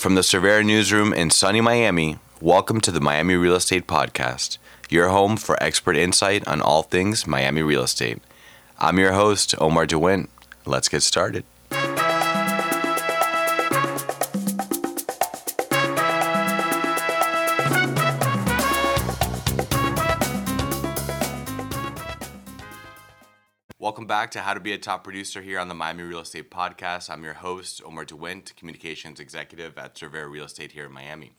From the Cervera Newsroom in sunny Miami, welcome to the Miami Real Estate Podcast, your home for expert insight on all things Miami real estate. I'm your host, Omar DeWint. Let's get started. Back to How to Be a Top Producer here on the Miami Real Estate Podcast. I'm your host, Omar DeWint, Communications Executive at Cervera Real Estate here in Miami.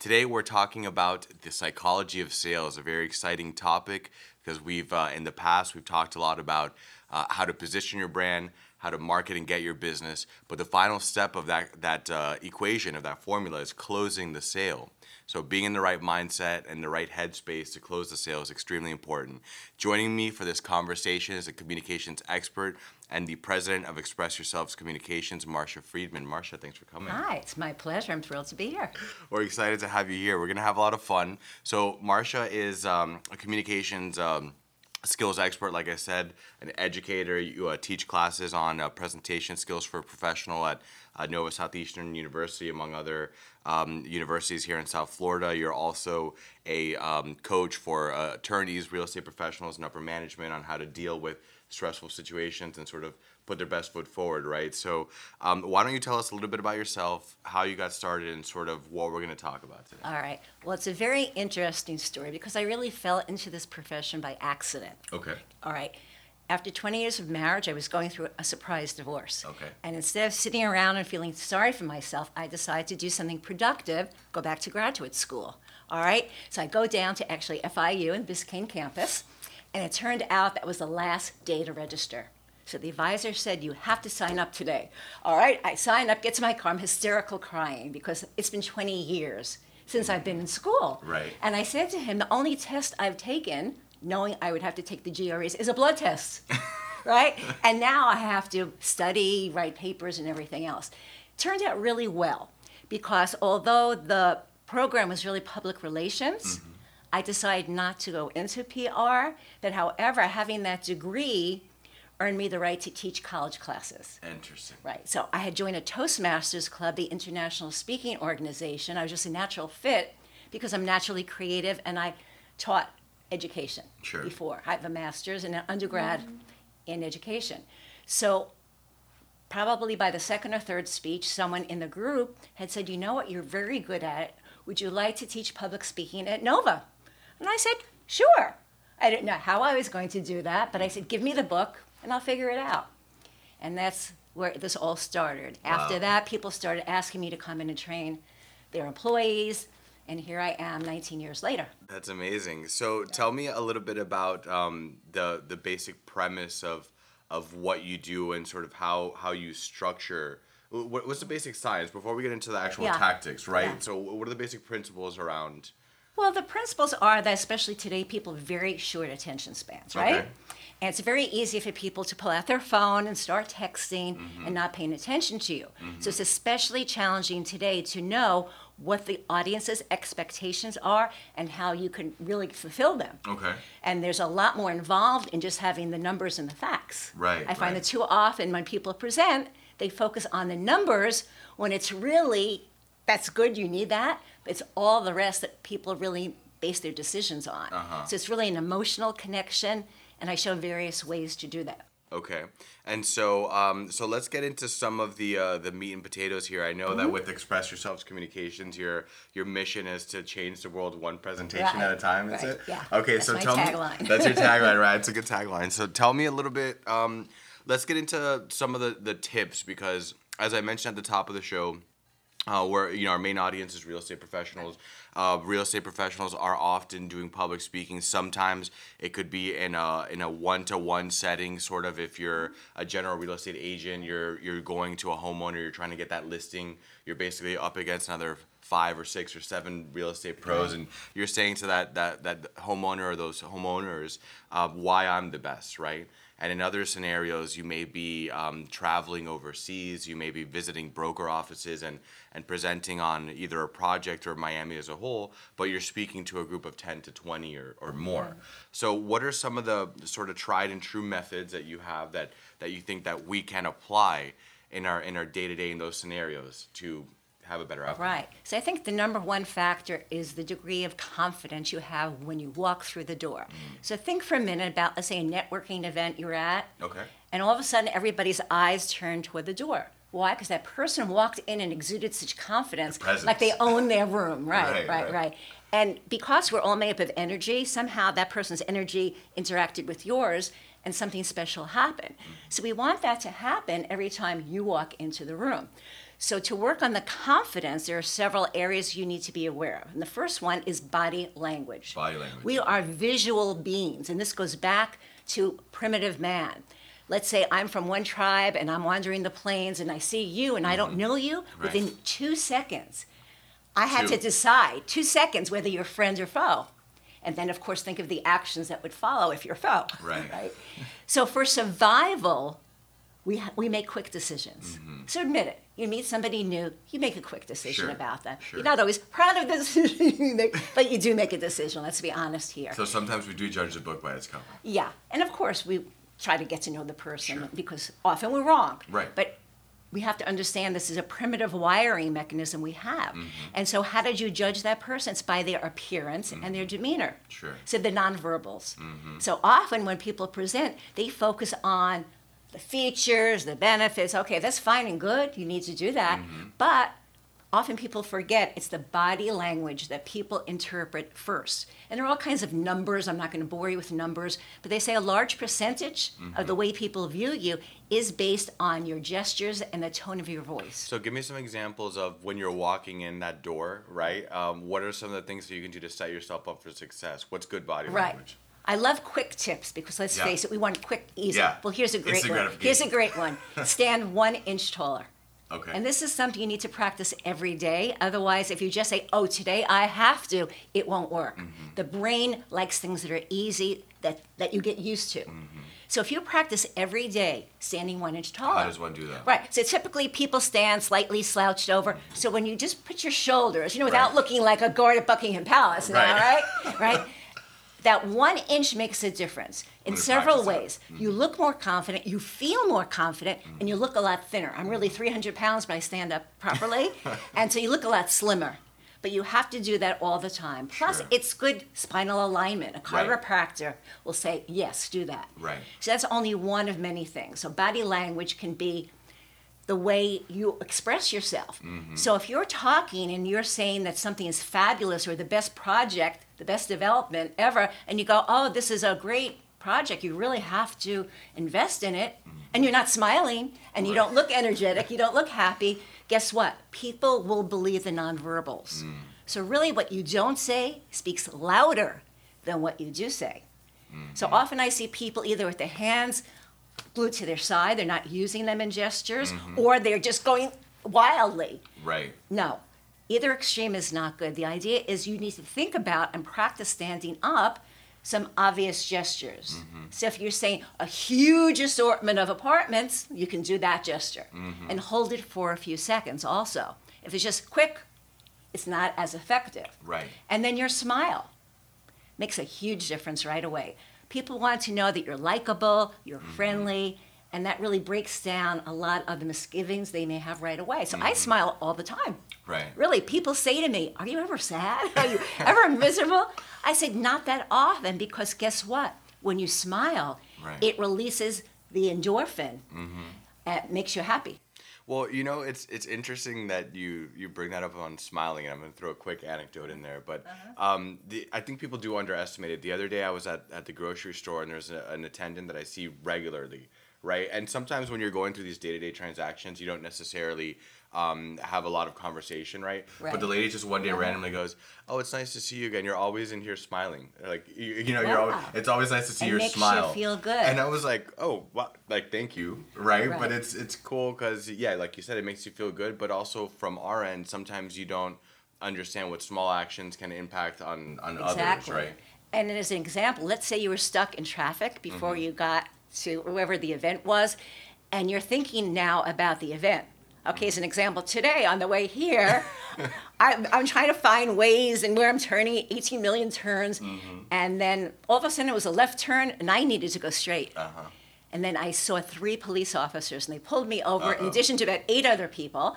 Today we're talking about the psychology of sales, a very exciting topic because we've, uh, in the past, we've talked a lot about uh, how to position your brand, how to market and get your business. But the final step of that, that uh, equation, of that formula, is closing the sale. So being in the right mindset and the right headspace to close the sale is extremely important. Joining me for this conversation is a communications expert and the president of Express Yourselves Communications, Marsha Friedman. Marsha, thanks for coming. Hi, it's my pleasure. I'm thrilled to be here. We're excited to have you here. We're going to have a lot of fun. So Marsha is um, a communications um, skills expert, like I said, an educator. You uh, teach classes on uh, presentation skills for professional at uh, Nova Southeastern University, among other um, universities here in South Florida. You're also a um, coach for uh, attorneys, real estate professionals, and upper management on how to deal with stressful situations and sort of put their best foot forward, right? So, um, why don't you tell us a little bit about yourself, how you got started, and sort of what we're going to talk about today? All right. Well, it's a very interesting story because I really fell into this profession by accident. Okay. All right. After 20 years of marriage, I was going through a surprise divorce. Okay. And instead of sitting around and feeling sorry for myself, I decided to do something productive, go back to graduate school. All right. So I go down to actually FIU and Biscayne campus, and it turned out that was the last day to register. So the advisor said, You have to sign up today. All right, I sign up, get to my car, I'm hysterical crying because it's been 20 years since I've been in school. Right. And I said to him, The only test I've taken, knowing I would have to take the GREs, is a blood test. right? And now I have to study, write papers, and everything else. Turned out really well because although the program was really public relations, mm-hmm. I decided not to go into PR. But however, having that degree earned me the right to teach college classes. Interesting. Right. So I had joined a Toastmasters Club, the international speaking organization. I was just a natural fit because I'm naturally creative and I taught education Sure. before. I have a master's and an undergrad mm-hmm. in education. So probably by the second or third speech, someone in the group had said, You know what? You're very good at it. Would you like to teach public speaking at Nova? And I said, Sure. I didn't know how I was going to do that, but I said, Give me the book and I'll figure it out. And that's where this all started. After that, people started asking me to come in and train their employees. And here I am 19 years later. That's amazing. So tell me a little bit about um, the the basic premise of of what you do and sort of how how you structure. What's the basic science before we get into the actual Yeah. tactics, right? Yeah. So what are the basic principles around? Well, the principles are that, especially today, people have very short attention spans, right? Okay. And it's very easy for people to pull out their phone and start texting Mm-hmm. and not paying attention to you. So it's especially challenging today to know what the audience's expectations are and how you can really fulfill them. Okay. And there's a lot more involved in just having the numbers and the facts. Right, I find right. that too often when people present, they focus on the numbers when it's really, that's good, you need that, but it's all the rest that people really base their decisions on. Uh-huh. So it's really an emotional connection, and I show various ways to do that. Okay, and so um, so let's get into some of the uh, the meat and potatoes here. I know Mm-hmm. that with Express Yourselves Communications, your your mission is to change the world one presentation at a Right, time. Is right, it? yeah. Okay, That's so tell tagline. me that's your tagline, right? It's a good tagline. So tell me a little bit. Um, let's get into some of the the tips because as I mentioned at the top of the show, uh, where you know our main audience is real estate professionals. Uh, real estate professionals are often doing public speaking. Sometimes it could be in a in a one to one setting, sort of. If you're a general real estate agent, you're you're going to a homeowner, you're trying to get that listing. You're basically up against another five or six or seven real estate pros, and you're saying to that that that homeowner or those homeowners uh, why I'm the best, right? And in other scenarios, you may be um, traveling overseas, you may be visiting broker offices and, and presenting on either a project or Miami as a whole, but you're speaking to a group of 10 to 20 or, or more. So, what are some of the sort of tried and true methods that you have that, that you think that we can apply in our in our day to day in those scenarios to have a better outcome. Right. So I think the number one factor is the degree of confidence you have when you walk through the door. Mm. So think for a minute about, let's say, a networking event you're at, Okay. and all of a sudden everybody's eyes turn toward the door. Why? Because that person walked in and exuded such confidence, like they own their room. Right, Right, right, right. right, And because we're all made up of energy, somehow that person's energy interacted with yours and something special happened. Mm. So we want that to happen every time you walk into the room. So to work on the confidence, there are several areas you need to be aware of. And the first one is body language. Body language. We are visual beings, and this goes back to primitive man. Let's say I'm from one tribe and I'm wandering the plains and I see you and I don't know you. Mm-hmm. Right. Within two seconds, I had Two. to decide, two seconds, whether you're friend or foe. And then, of course, think of the actions that would follow if you're foe. Right. right? So for survival, we, ha- we make quick decisions. So admit it. You meet somebody new, you make a quick decision Mm-hmm. Sure, about them. sure. You're not always proud of the decision you make, but you do make a decision. Let's be honest here. So sometimes we do judge the book by its cover. Yeah, and of course we try to get to know the person Sure. because often we're wrong. Right. But we have to understand this is a primitive wiring mechanism we have. Mm-hmm. And so how did you judge that person? It's by their appearance and their demeanor. Mm-hmm. Sure. Mm-hmm. So the nonverbals. So often when people present, they focus on the features, the benefits. Okay, that's fine and good. You need to do that. Mm-hmm. But often people forget it's the body language that people interpret first. And there are all kinds of numbers. I'm not going to bore you with numbers, but they say a large percentage of the way people view you is based on your gestures and the tone of your voice. So give me some examples of when you're walking in that door, right? Um, what are some of the things that you can do to set yourself up for success? What's good body Right. language? I love quick tips because let's Yeah. face it, we want quick, easy. Yeah. Well, here's a great Instant one. Here's a great one. Stand one inch taller. Okay. And this is something you need to practice every day. Otherwise, if you just say, oh, today I have to, it won't work. Mm-hmm. The brain likes things that are easy, that, that you get used to. So if you practice every day standing one inch taller. Mm-hmm. How does one do that? Right. So typically people stand slightly slouched over. So when you just put your shoulders, you know, without Right. looking like a guard at Buckingham Palace, now, Right. right? Right? That one inch makes a difference in several ways. You look more confident, you feel more confident, and you look a lot thinner. I'm really 300 pounds, but I stand up properly. and so you look a lot slimmer. But you have to do that all the time. Plus, Sure. it's good spinal alignment. A Right. chiropractor will say, yes, do that. Right. So that's only one of many things. So body language can be the way you express yourself. So if you're talking and you're saying that something is fabulous or the best project, the best development ever, and you go, oh, this is a great project, you really have to invest in it, mm-hmm. and you're not smiling and you don't look energetic, you don't look happy, guess what? People will believe the nonverbals. Mm. So really what you don't say speaks louder than what you do say. So mm-hmm. often I see people either with their hands glued to their side, they're not using them in gestures, mm-hmm. or they're just going wildly. Right. No, either extreme is not good. The idea is you need to think about and practice standing up some obvious gestures. Mm-hmm. So if you're saying a huge assortment of apartments, you can do that gesture mm-hmm. and hold it for a few seconds also. If it's just quick, it's not as effective. Right. And then your smile makes a huge difference right away. People want to know that you're likable, you're mm-hmm. friendly, and that really breaks down a lot of the misgivings they may have right away. So I smile all the time. Right. Really, people say to me, Are you ever sad? Are you ever miserable? I said, Not that often, because guess what? When you smile, Right. it releases the endorphin and it makes you happy. Well, you know, it's it's interesting that you you bring that up on smiling, and I'm going to throw a quick anecdote in there. But Uh-huh. um, the, I think people do underestimate it. The other day, I was at, at the grocery store, and there's a, an attendant that I see regularly, right? And sometimes when you're going through these day to day transactions, you don't necessarily um, have a lot of conversation, right? But the lady just one day Uh-huh. randomly goes, "Oh, it's nice to see you again. You're always in here smiling. Like you, you know, you're always. It's always nice to see It your makes you feel good. And I was like, oh, wow, like thank you, right? But it's it's cool because yeah, like you said, it makes you feel good. But also from our end, sometimes you don't understand what small actions can impact on on others, right? And as an example, let's say you were stuck in traffic before Mm-hmm. you got to wherever the event was, and you're thinking now about the event. Okay, as an example, today on the way here, I'm, I'm trying to find ways and where I'm turning 18 million turns, Mm-hmm. and then all of a sudden it was a left turn, and I needed to go straight. Uh-huh. And then I saw three police officers, and they pulled me over in Uh-oh. addition to about eight other people.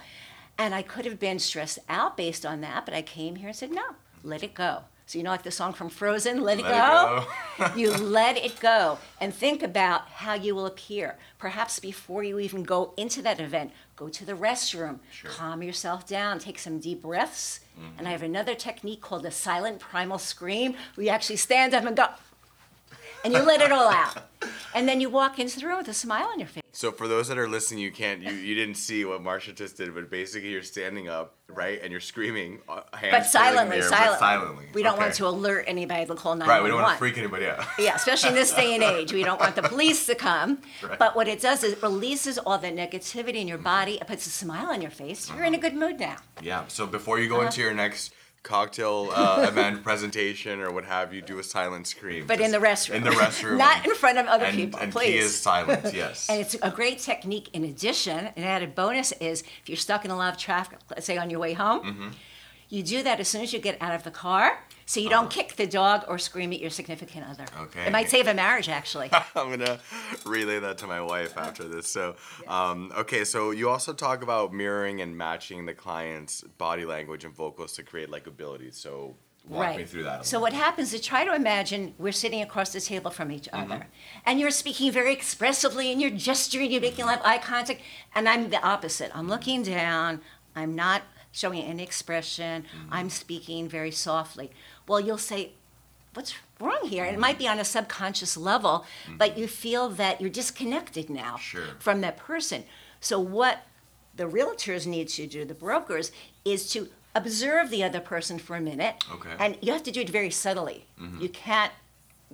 And I could have been stressed out based on that, but I came here and said, no, let it go. So you know, like the song from Frozen, "Let It Let it Go." you let it go and think about how you will appear. Perhaps before you even go into that event, go to the restroom, Sure. calm yourself down, take some deep breaths. And I mm-hmm. have another technique called the silent primal scream, where you actually stand up and go, and you let it all out. And then you walk into the room with a smile on your face. So for those that are listening, you can't, you, you didn't see what Marsha just did, but basically you're standing up, right, and you're screaming, uh, hands But silently, air, silently. But silently. We don't want to alert anybody to call 911. Right, we don't want to freak anybody out. Yeah, especially in this day and age, we don't want the police to come. Right. But what it does is it releases all the negativity in your body. It puts a smile on your face. You're in a Uh-huh. good mood now. Yeah. So before you go Uh-huh. into your next cocktail uh, event presentation or what have you, do a silent scream. But in the restroom. In the restroom. Not in front of other and, people, and please. key is silence. Yes. And it's a great technique in addition. An added bonus is if you're stuck in a lot of traffic, let's say on your way home, Mm-hmm. you do that as soon as you get out of the car so you don't kick the dog or scream at your significant other. Okay. It might save a marriage, actually. I'm gonna relay that to my wife after this. So, um, okay, so you also talk about mirroring and matching the client's body language and vocals to create likability. So, walk me through that. a So what happens is try to imagine we're sitting across the table from each Mm-hmm. other, and you're speaking very expressively, and you're gesturing, you're making like eye contact, and I'm the opposite. I'm looking down. I'm not showing any expression. Mm-hmm. I'm speaking very softly. Well, you'll say, "What's wrong here?" And it might be on a subconscious level, but you feel that you're disconnected now Mm-hmm. Sure. from that person. So what the realtors need to do, the brokers, is to observe the other person for a minute. Okay. And you have to do it very subtly. You can't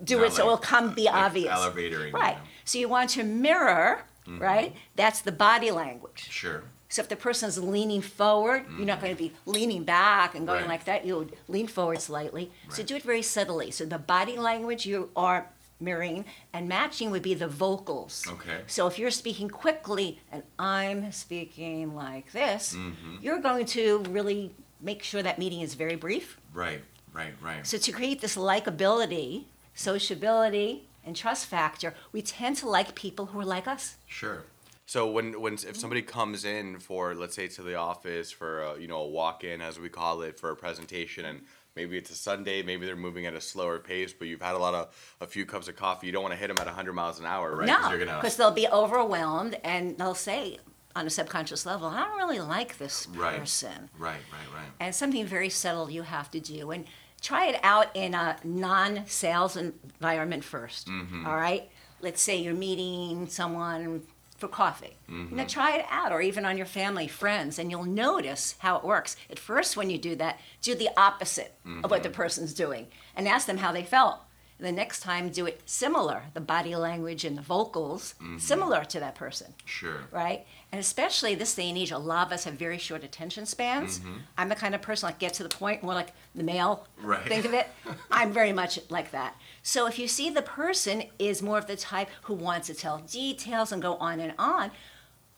do Not it so it'll come be like obvious. elevatoring, Right. you know. So you want to mirror, right? That's the body language. Sure. So if the person's leaning forward, you're not going to be leaning back and going Right. like that. You'll lean forward slightly. So do it very subtly. So the body language you are mirroring and matching would be the vocals. Okay. So if you're speaking quickly and I'm speaking like this, Mm-hmm. you're going to really make sure that meeting is very brief. Right. Right. Right. So to create this likability, sociability, and trust factor, we tend to like people who are like us. Sure. So when when if somebody comes in for let's say to the office for a, you know a walk in as we call it for a presentation and maybe it's a Sunday maybe they're moving at a slower pace but you've had a lot of a few cups of coffee you don't want to hit them at 100 miles an hour right No, because they'll be overwhelmed and they'll say on a subconscious level, I don't really like this Right. person. right right right And something very subtle you have to do. And try it out in a non sales environment 1st Mm-hmm. all right? Let's say you're meeting someone for coffee. You Mm-hmm. know, try it out, or even on your family, friends, and you'll notice how it works. At first, when you do that, do the opposite of what the Mm-hmm. person's doing and ask them how they felt. The next time, do it similar, the body language and the vocals, Mm-hmm. similar to that person sure right? And especially this day and age, a lot of us have very short attention spans. I'm the kind of person like get to the point, more like the male. Right. Think of it. I'm very much like that. So if you see the person is more of the type who wants to tell details and go on and on,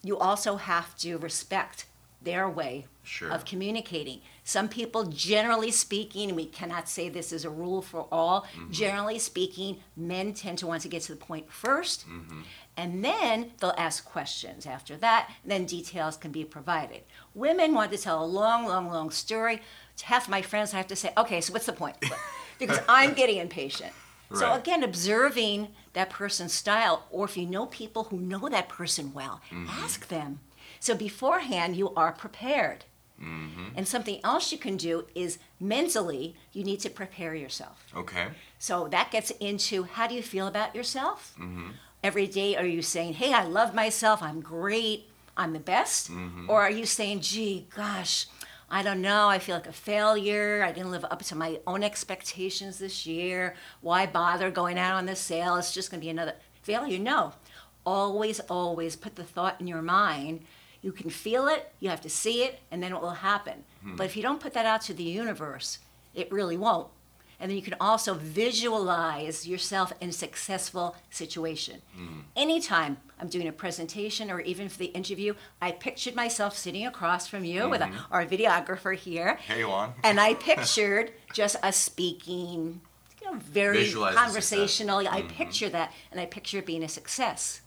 you also have to respect their way Sure. of communicating. Some people, generally speaking, we cannot say this is a rule for all, Mm-hmm. generally speaking, men tend to want to get to the point 1st Mm-hmm. and then they'll ask questions after that, and then details can be provided. Women want to tell a long, long, long story. To half my friends, I have to say, okay, so what's the point? because I'm getting impatient. So again, observing that person's style, or if you know people who know that person well, ask them. So beforehand, you are prepared. Mm-hmm. And something else you can do is mentally, you need to prepare yourself. okay So that gets into how do you feel about yourself? Mm-hmm. Every day, are you saying, hey, I love myself, I'm great, I'm the best? Mm-hmm. Or are you saying, gee, gosh, I don't know, I feel like a failure, I didn't live up to my own expectations this year, why bother going out on this sale? It's just gonna be another failure. No. Always, always put the thought in your mind. You can feel it, you have to see it, and then it will happen. Hmm. But if you don't put that out to the universe, it really won't. And then you can also visualize yourself in a successful situation. Hmm. Anytime I'm doing a presentation or even for the interview, I pictured myself sitting across from you with a, hmm. our videographer here. hey Juan And I pictured just us speaking, you know, very Visualize the success. conversational. I picture that, and I picture it being a success.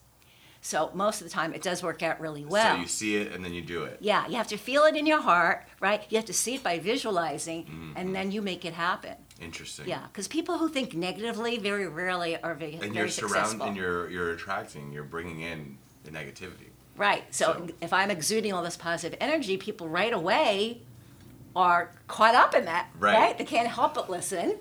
So most of the time, it does work out really well. So you see it and then you do it. Yeah, you have to feel it in your heart, right? You have to see it by visualizing, Mm-hmm. and then you make it happen. Interesting. Yeah, because people who think negatively very rarely are very, And you're surrounding, you're you're attracting, you're bringing in the negativity. Right. So, So- if I'm exuding all this positive energy, people right away are caught up in that. Right. They can't help but listen.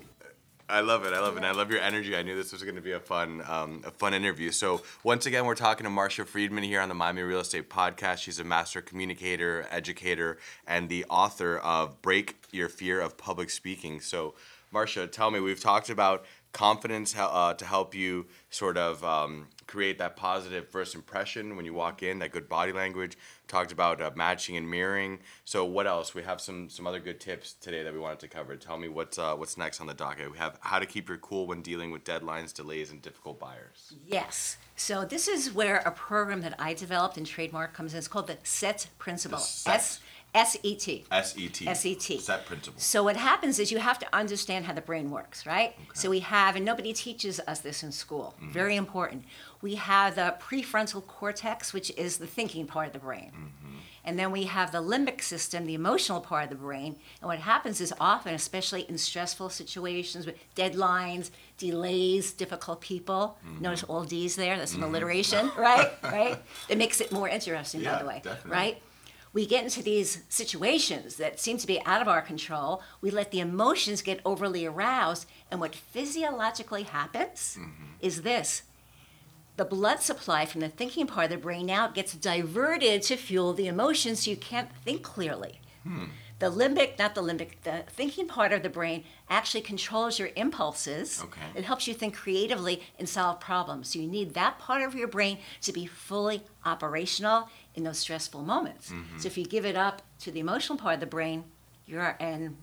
I love it. I love it. And I love your energy. I knew this was going to be a fun, um, a fun interview. So once again, we're talking to Marcia Friedman here on the Miami Real Estate Podcast. She's a master communicator, educator, and the author of "Break Your Fear of Public Speaking." So, Marcia, tell me, we've talked about confidence uh, to help you sort of um, create that positive first impression when you walk in, that good body language. Talked about uh, matching and mirroring. So what else? We have some some other good tips today that we wanted to cover. Tell me what's uh, what's next on the docket. We have how to keep your cool when dealing with deadlines, delays, and difficult buyers. Yes. So this is where a program that I developed and trademark comes in. It's called the SET principle. The SET. S S E T. S E T. SET. Set principle. So what happens is you have to understand how the brain works, right? Okay. So we have, and nobody teaches us this in school. Mm-hmm. Very important. We have the prefrontal cortex, which is the thinking part of the brain. Mm-hmm. And then we have the limbic system, the emotional part of the brain. And what happens is often, especially in stressful situations with deadlines, delays, difficult people, Mm-hmm. notice all D's there, that's an alliteration, right? Right? It makes it more interesting, Yeah, by the way, definitely. right? We get into these situations that seem to be out of our control. We let the emotions get overly aroused. And what physiologically happens mm-hmm. is this the blood supply from the thinking part of the brain now gets diverted to fuel the emotions so you can't think clearly. Hmm. The limbic, not the limbic, the thinking part of the brain actually controls your impulses. Okay. It helps you think creatively and solve problems. So you need that part of your brain to be fully operational in those stressful moments. Mm-hmm. So if you give it up to the emotional part of the brain, you're and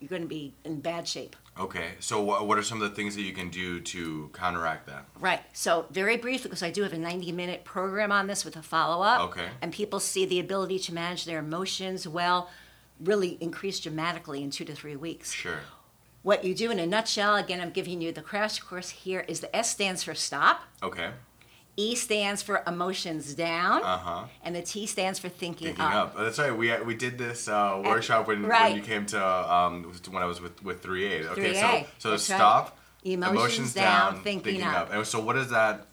you're going to be in bad shape. Okay. So what what are some of the things that you can do to counteract that? Right. So very briefly, because I do have a 90-minute program on this with a follow-up. Okay. And people see the ability to manage their emotions well, really increase dramatically in two to three weeks. Sure. What you do in a nutshell, again, I'm giving you the crash course here, is the S stands for stop, Okay. E stands for emotions down, Uh huh. and the T stands for thinking, Thinking up. Oh, that's right. We we did this uh, workshop when, when you came to um, when I was with with three A. Okay. 3A, So so that's right. stop. Emotions down, thinking up. And so what is that?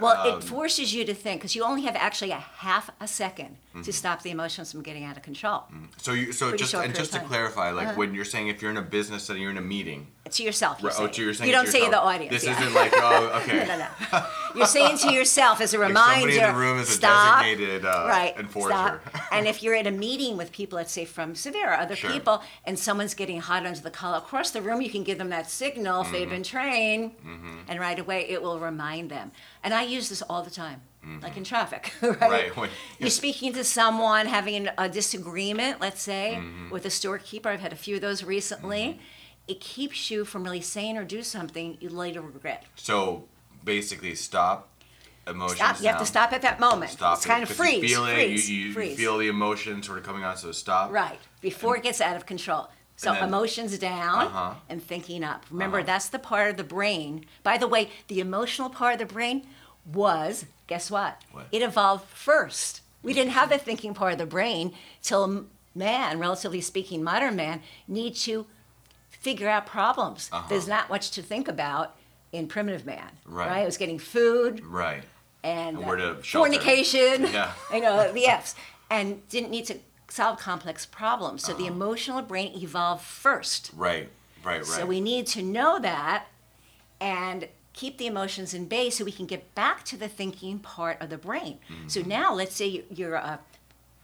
Well, um, it forces you to think because you only have actually a half a 2nd Mm-hmm. to stop the emotions from getting out of control. So you so Pretty just and just to clarify, like Uh-huh. when you're saying if you're in a business setting, you're in a meeting. To yourself, you Right, say. oh, you're saying you don't say to the audience. This yeah. isn't like oh okay. no, no, no. You're saying to yourself as a reminder. somebody in the room is a stop, designated uh, right, enforcer. And if you're in a meeting with people, let's say from Cervera or other Sure. people, and someone's getting hot under the collar across the room, you can give them that signal if they've Mm-hmm. been trained, and right away it will remind them. And I use this all the time, like in traffic, right? Mm-hmm. Right, when- You're speaking to someone having an, a disagreement, let's say, Mm-hmm. with a storekeeper. I've had a few of those recently. It keeps you from really saying or do something you later regret. So basically, stop. Emotions. Stop. You have to stop at that moment. Stop. It's it, kind of freeze. You feel it. You, you, you freeze. feel the emotion sort of coming on. So stop. Right. Before it gets out of control. So then- emotions down Uh-huh. and thinking up. Remember, Uh-huh. that's the part of the brain. By the way, the emotional part of the brain was, guess what? What? It evolved first. We didn't have the thinking part of the brain till man, relatively speaking, modern man, need to figure out problems. Uh-huh. There's not much to think about in primitive man. Right. It was getting food, Right. and, And where uh, to fornication. Yeah. you know the F's, and didn't need to solve complex problems. So Uh-huh. the emotional brain evolved first. Right. Right. Right. So we need to know that and keep the emotions in bay so we can get back to the thinking part of the brain. So Mm-hmm. now let's say you're a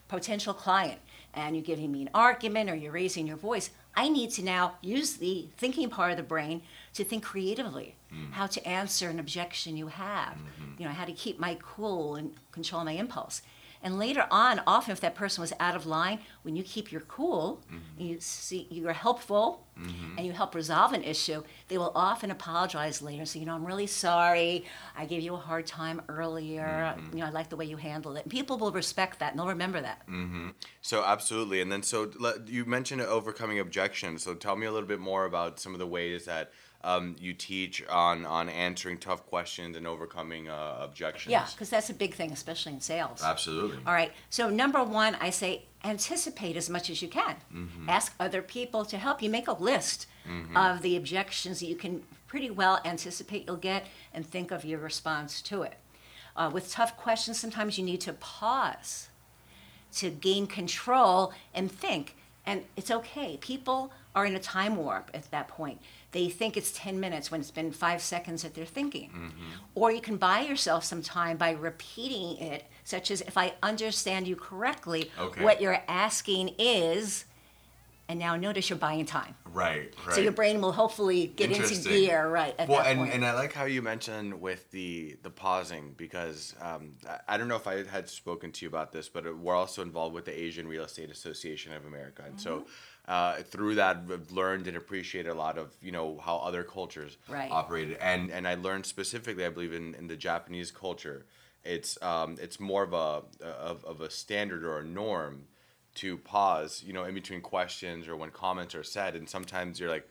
potential client and you're giving me an argument or you're raising your voice. I need to now use the thinking part of the brain to think creatively, Mm. how to answer an objection you have, Mm-hmm. you know, how to keep my cool and control my impulse. And later on, often if that person was out of line, when you keep your cool, Mm-hmm. you see you're helpful, and you help resolve an issue, they will often apologize later. So you know, I'm really sorry. I gave you a hard time earlier. Mm-hmm. You know, I like the way you handled it. And people will respect that, and they'll remember that. So absolutely, and then so you mentioned overcoming objections. So tell me a little bit more about some of the ways that um, you teach on on answering tough questions and overcoming uh, objections. Yeah, because that's a big thing, especially in sales. Absolutely. All right. So number one, I say anticipate as much as you can. Mm-hmm. Ask other people to help you make a list of the objections that you can pretty well anticipate you'll get, and think of your response to it. Uh, with tough questions, sometimes you need to pause to gain control and think. And it's okay. People are in a time warp at that point. They think it's 10 minutes when it's been five seconds that they're thinking. Mm-hmm. Or you can buy yourself some time by repeating it, such as if I understand you correctly, Okay. what you're asking is, and now notice you're buying time. Right. Right. So your brain will hopefully get into gear right at well, that and, point. and I like how you mentioned with the the pausing because um, I, I don't know if I had spoken to you about this, but we're also involved with the Asian Real Estate Association of America, and so Mm-hmm. uh, through that, we've learned and appreciated a lot of you know how other cultures Right. operated, and and I learned specifically, I believe in, in the Japanese culture, it's um, it's more of a of, of a standard or a norm to pause, you know, in between questions or when comments are said, and sometimes you're like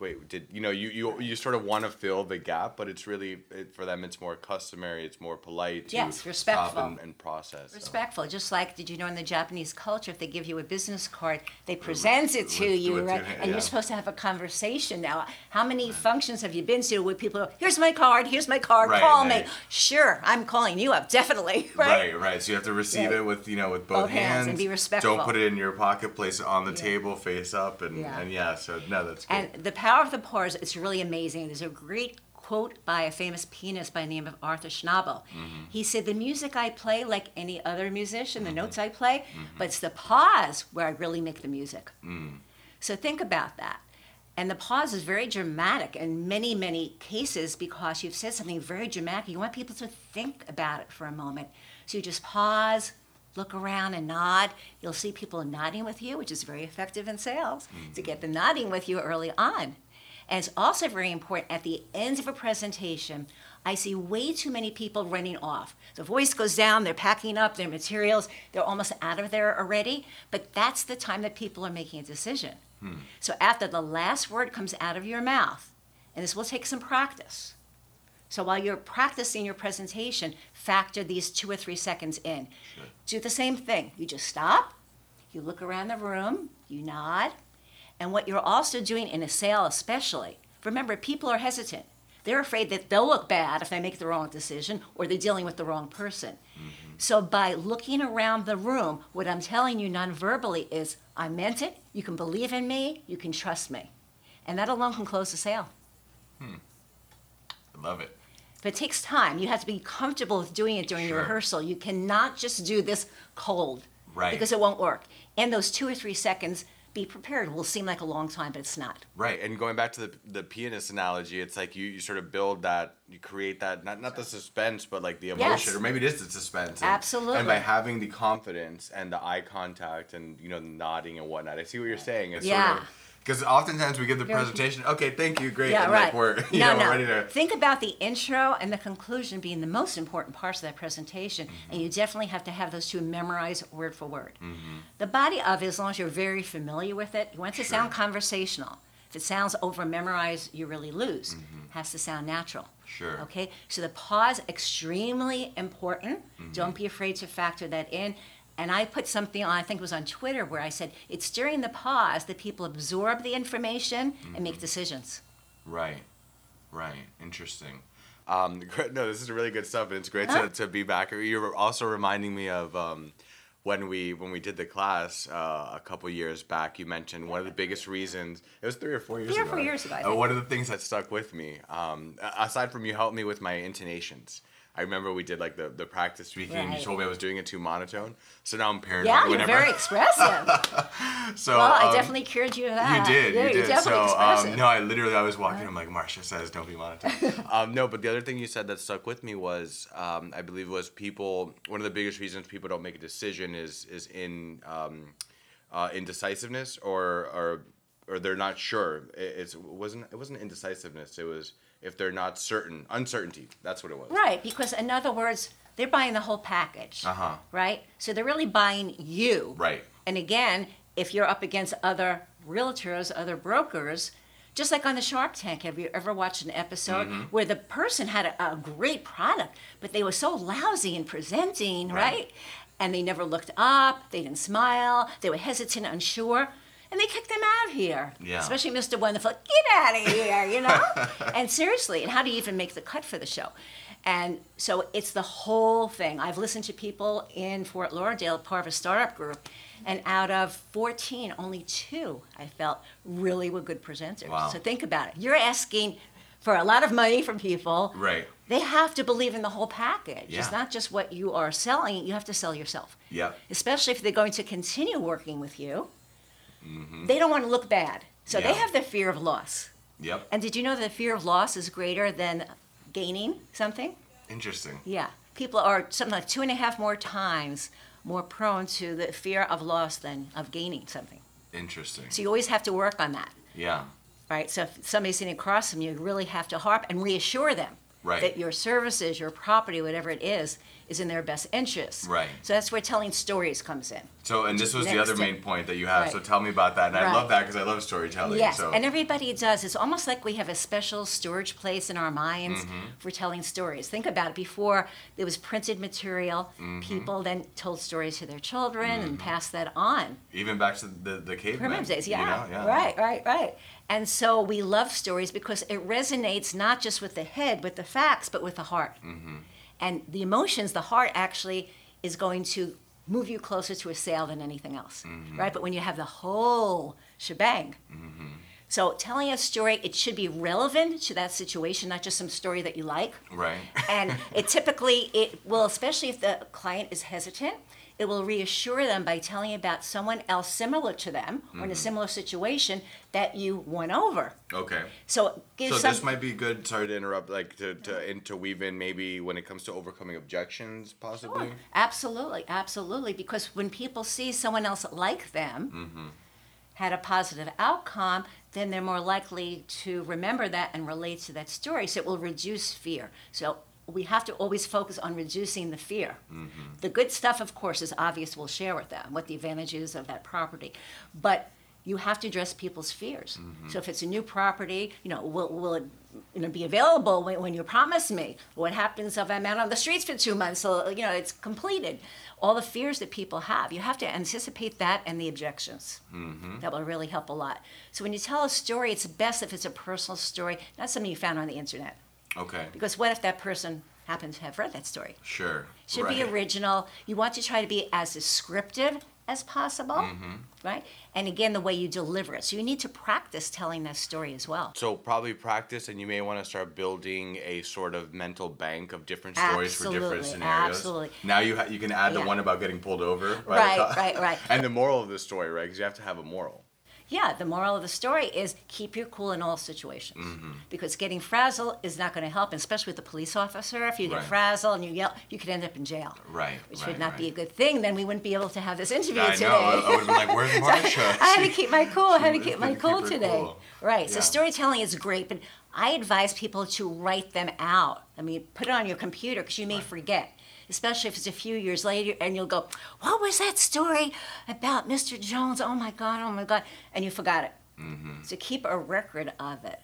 wait did you know you you, you sort of want to fill the gap but it's really it, for them it's more customary it's more polite to Yes, respectful. and, and process so. Respectful, just like did you know in the Japanese culture, if they give you a business card, they present it to with- you, right? hand, And you're supposed to have a conversation now. How many functions have you been to where people go, here's my card, here's my card, Right, call right. me. Sure, I'm calling you up, definitely, right? right right so you have to receive Right. it with you know with both, Both hands and be respectful. don't put it in your pocket place it on the Yeah. table face up and Yeah. and yeah so no that's good And the power of the pause, it's really amazing. There's a great quote by a famous pianist by the name of Arthur Schnabel. Mm-hmm. He said, The music I play, like any other musician, the notes I play, Mm-hmm. but it's the pause where I really make the music. Mm. So think about that. And the pause is very dramatic in many, many cases because you've said something very dramatic. You want people to think about it for a moment. So you just pause, look around, and nod. You'll see people nodding with you, which is very effective in sales to mm-hmm. get them nodding with you early on. And it's also very important at the end of a presentation. I see way too many people running off. The voice goes down, they're packing up their materials, they're almost out of there already. But that's the time that people are making a decision. Hmm. So after the last word comes out of your mouth, and this will take some practice. So while you're practicing your presentation, factor these two or three seconds in. Do the same thing. You just stop, you look around the room, you nod, and what you're also doing in a sale, especially, remember, people are hesitant. They're afraid that they'll look bad if they make the wrong decision or they're dealing with the wrong person. So by looking around the room, what I'm telling you non-verbally is, I meant it, you can believe in me, you can trust me. And that alone can close the sale. Hmm. I love it But it takes time. You have to be comfortable with doing it during the Sure. rehearsal. You cannot just do this cold. Right. Because it won't work. And those two or three seconds, be prepared, will seem like a long time, but it's not. Right, and going back to the the pianist analogy, it's like you, you sort of build that, you create that not not the suspense, but like the emotion, Yes. or maybe it is the suspense. And, Absolutely. And by having the confidence and the eye contact and you know nodding and whatnot, I see what you're saying. It's Yeah. Sort of, because oftentimes we give the presentation, okay, thank you, great, Yeah, and right. like we're you no, know no. we're ready to. Think about the intro and the conclusion being the most important parts of that presentation, Mm-hmm. and you definitely have to have those two memorized word for word. Mm-hmm. The body of it, as long as you're very familiar with it, you want it to sound conversational. If it sounds over memorized, you really lose. Has to sound natural. Mm-hmm. Sure. Okay, so the pause extremely important. Mm-hmm. Don't be afraid to factor that in. And I put something on, I think it was on Twitter, where I said it's during the pause that people absorb the information and make decisions. Right, right, interesting. Um, no, this is really good stuff, and it's great Huh? to, to be back. You're also reminding me of um, when we when we did the class uh, a couple years back. You mentioned one of the biggest reasons. It was three or four years Three or four years ago, Uh, one of the things that stuck with me, um, aside from you helped me with my intonations. I remember we did like the, the practice speaking. and You told me I was doing it too monotone, so now I'm paranoid. Yeah, you're very expressive. so well, I um, definitely cured you of that. you did, Yeah, you you're did. So um, no, I literally I was walking. I'm like, Marsha says, don't be monotone. um, no, but the other thing you said that stuck with me was, um, I believe, was people. One of the biggest reasons people don't make a decision is is in um, uh, indecisiveness or or or they're not sure. It, it's, wasn't it wasn't indecisiveness. It was if they're not certain, uncertainty. That's what it was. Right, because in other words, they're buying the whole package. Uh-huh. Right? So they're really buying you. Right. And again, if you're up against other realtors, other brokers, Just like on the Shark Tank, have you ever watched an episode where the person had a, a great product, but they were so lousy in presenting, Right. right? And they never looked up, they didn't smile, they were hesitant, unsure, and they kicked them out of here. Yeah. Especially Mr. Wonderful, get out of here, you know? and seriously, and how do you even make the cut for the show? And so it's the whole thing. I've listened to people in Fort Lauderdale, part of a startup group, and out of 14, only two I felt really were good presenters. Wow. So think about it. You're asking for a lot of money from people. Right. They have to believe in the whole package. Yeah. It's not just what you are selling, you have to sell yourself. Yeah. Especially if they're going to continue working with you. They don't want to look bad. So Mm-hmm. Yeah. they have the fear of loss. Yep. And did you know that the fear of loss is greater than gaining something? Interesting. Yeah. People are something like two and a half more times more prone to the fear of loss than of gaining something. Interesting. So you always have to work on that, Yeah. right? So if somebody's sitting across from you, you really have to harp and reassure them Right. that your services, your property, whatever it is, is in their best interest. Right. So that's where telling stories comes in. So, and this was the other main point that you have. So tell me about that. And I love that because I love storytelling. Yes, So. and everybody does. It's almost like we have a special storage place in our minds Mm-hmm. for telling stories. Think about it. Before there was printed material, Mm-hmm. people then told stories to their children and passed that on. Even back to the the cavemen. Primitive days, you know? yeah. Right, right, right. And so we love stories because it resonates not just with the head, with the facts, but with the heart. Mm-hmm. And the emotions, the heart actually is going to move you closer to a sale than anything else, Mm-hmm. right? But when you have the whole shebang, so telling a story, it should be relevant to that situation, not just some story that you like Right. and it typically it will especially if the client is hesitant it will reassure them by telling about someone else similar to them or Mm-hmm. in a similar situation that you won over okay. so So some this might be good. Sorry to interrupt. Like to to interweave in maybe when it comes to overcoming objections, possibly. absolutely absolutely because when people see someone else like them Mm-hmm. had a positive outcome then they're more likely to remember that and relate to that story so it will reduce fear so we have to always focus on reducing the fear. Mm-hmm. The good stuff, of course, is obvious. We'll share with them what the advantages of that property, but you have to address people's fears. Mm-hmm. So if it's a new property, you know, will, will it you know, be available when, when you promise me? What happens if I'm out on the streets for two months? So you know, it's completed. All the fears that people have, you have to anticipate that and the objections. Mm-hmm. That will really help a lot. So when you tell a story, it's best if it's a personal story, not something you found on the internet. Okay. Because what if that person happens to have read that story? Sure. Should be original. You want to try to be as descriptive as possible, Mm-hmm. right? And again, the way you deliver it. So you need to practice telling that story as well. So probably practice, and you may want to start building a sort of mental bank of different stories for different scenarios. absolutely. Now you ha- you can add the Yeah. one about getting pulled over. the Right, right, right. And the moral of the story, right? Because you have to have a moral. Yeah, the moral of the story is keep your cool in all situations. Mm-hmm. Because getting frazzled is not going to help, especially with the police officer. If you get Right. frazzled and you yell, you could end up in jail. Right. Which right, would not right. be a good thing. Then we wouldn't be able to have this interview I today. know. I, would have been like, "Where's Marsha?" I had to keep my cool. I had to keep my cool her today. cool. Right. So storytelling is great, but I advise people to write them out. I mean, put it on your computer because you may forget, especially if it's a few years later, and you'll go, "What was that story about Mr. Jones? Oh my God! Oh my God!" And you forgot it. Mm-hmm. So keep a record of it.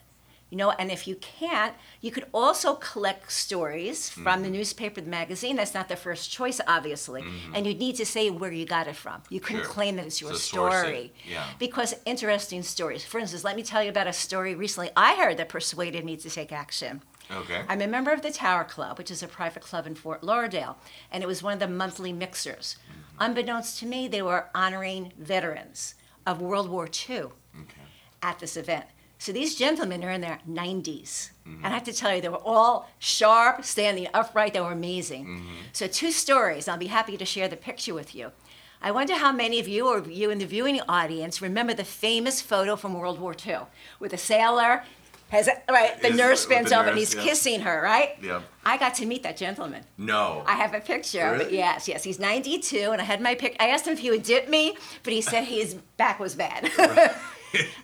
You know, and if you can't, you could also collect stories from the Mm-hmm. newspaper, the magazine. That's not the first choice, obviously. And you'd need to say where you got it from. You couldn't Sure. claim that it's your So it. story. Yeah. Because interesting stories. For instance, let me tell you about a story recently I heard that persuaded me to take action. Okay. I'm a member of the Tower Club, which is a private club in Fort Lauderdale, and it was one of the monthly mixers. Mm-hmm. Unbeknownst to me, they were honoring veterans of World War II Okay. at this event. So these gentlemen are in their 90s. Mm-hmm. And I have to tell you, they were all sharp, standing upright. They were amazing. Mm-hmm. So, two stories. I'll be happy to share the picture with you. I wonder how many of you or you in the viewing audience remember the famous photo from World War II with a sailor has right the Is- nurse bends the over and he's yeah. kissing her, right? Yep. I got to meet that gentleman. No. I have a picture. But Really? yes, yes, he's 92, and I had my pic. I asked him if he would dip me, but he said his back was bad.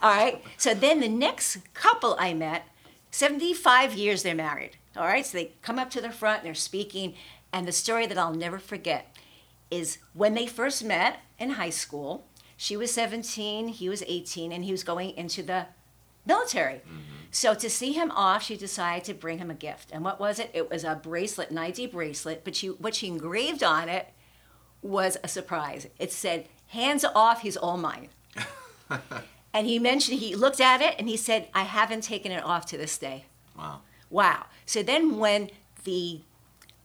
all right. So then the next couple I met, 75 years they're married. All right. So they come up to the front and they're speaking, and the story that I'll never forget is when they first met in high school. She was 17, he was 18, and he was going into the military. Mm-hmm. So to see him off, she decided to bring him a gift. And what was it? It was a bracelet, an ID bracelet, but she, what she engraved on it was a surprise. It said, "Hands off, he's all mine." and he mentioned he looked at it and he said, "I haven't taken it off to this day." Wow. Wow. So then when the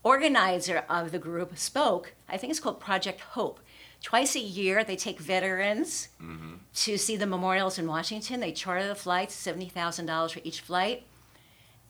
organizer of the group spoke, I think it's called Project Hope. Twice a year, they take veterans to see the memorials in Washington. They charter the flights, $70,000 for each flight.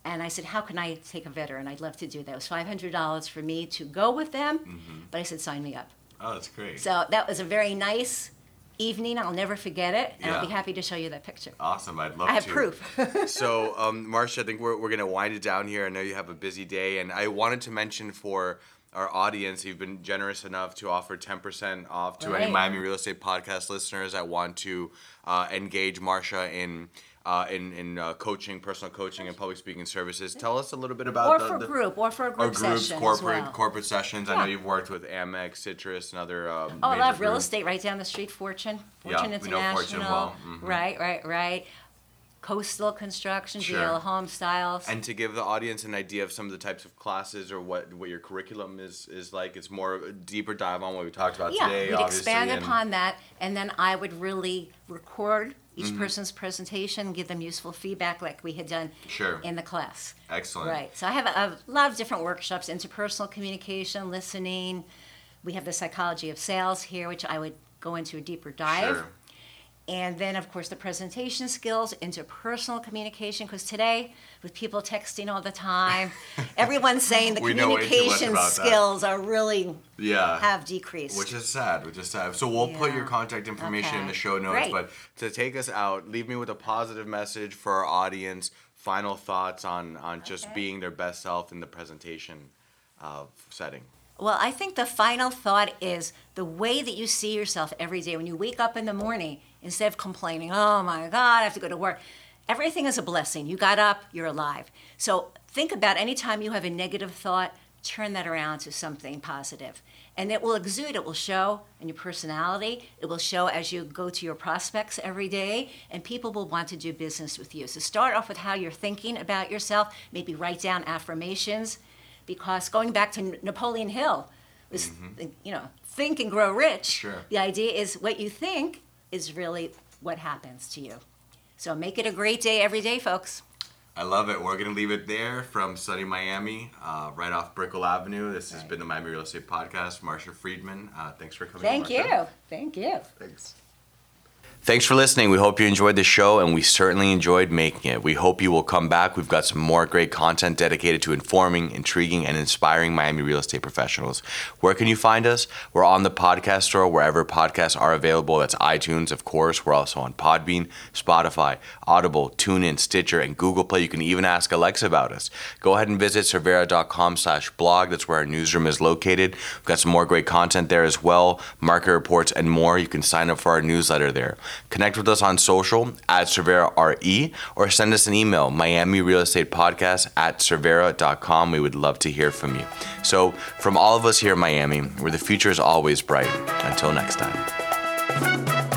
And I said, How can I take a veteran? I'd love to do that. It was $500 for me to go with them. But I said, Sign me up. Oh, that's great. So that was a very nice evening. I'll never forget it. And I'll be happy to show you that picture. awesome. I'd love I have to. proof. so, um, Marcia, I think we're, we're going to wind it down here. I know you have a busy day. And I wanted to mention for our audience, you've been generous enough to offer 10% off to any Miami Real Estate Podcast listeners that want to uh, engage Marcia in. Uh, in in uh, coaching, personal coaching, and public speaking services. Tell us a little bit about or the, for the group, or for a or group groups, session corporate well. corporate sessions. I know you've worked with Amex, Citrus, and other. Um, Oh, I love real estate right down the street. Fortune, Yeah, Fortune we know International. Fortune well. Mhm. Right, right, right. Coastal construction, Sure. GL home styles. And to give the audience an idea of some of the types of classes or what, what your curriculum is, is like, it's more of a deeper dive on what we talked about yeah, today. we'd expand and- upon that, and then I would really record each Mm-hmm. person's presentation, give them useful feedback, like we had done Sure. in the class. Excellent. Right. So I have a, a lot of different workshops: interpersonal communication, listening. We have the psychology of sales here, which I would go into a deeper dive. Sure. And then, of course, the presentation skills, interpersonal communication, because today, with people texting all the time, everyone's saying the We know way too much communication about that. skills are really Yeah. have decreased. Which is sad, which is sad. So we'll put your contact information in the show notes. Great. But to take us out, leave me with a positive message for our audience. Final thoughts on on just Okay. being their best self in the presentation uh, setting. Well, I think the final thought is the way that you see yourself every day when you wake up in the morning, instead of complaining, oh my God, I have to go to work, everything is a blessing. You got up, you're alive. So think about any time you have a negative thought, turn that around to something positive. And it will exude, it will show in your personality, it will show as you go to your prospects every day, and people will want to do business with you. So start off with how you're thinking about yourself, maybe write down affirmations because going back to N- Napoleon Hill was, you know, think and grow rich. Sure. The idea is what you think is really what happens to you. So make it a great day every day, folks. I love it. We're gonna leave it there from sunny Miami, uh, right off Brickell Avenue. This has Right. been the Miami Real Estate Podcast. Marcia Friedman, uh, thanks for coming. Thank Marcia. you. Thank you. Thanks. Thanks for listening. We hope you enjoyed the show and we certainly enjoyed making it. We hope you will come back. We've got some more great content dedicated to informing, intriguing, and inspiring Miami real estate professionals. Where can you find us? We're on the podcast store wherever podcasts are available. That's iTunes, of course. We're also on Podbean, Spotify, Audible, TuneIn, Stitcher, and Google Play. You can even ask Alexa about us. Go ahead and visit cervera.com slash blog. That's where our newsroom is located. We've got some more great content there as well, market reports, and more. You can sign up for our newsletter there. Connect with us on social at Cervera RE or send us an email, Miami Real Estate Podcast at Cervera.com. We would love to hear from you. So, from all of us here in Miami, where the future is always bright, until next time.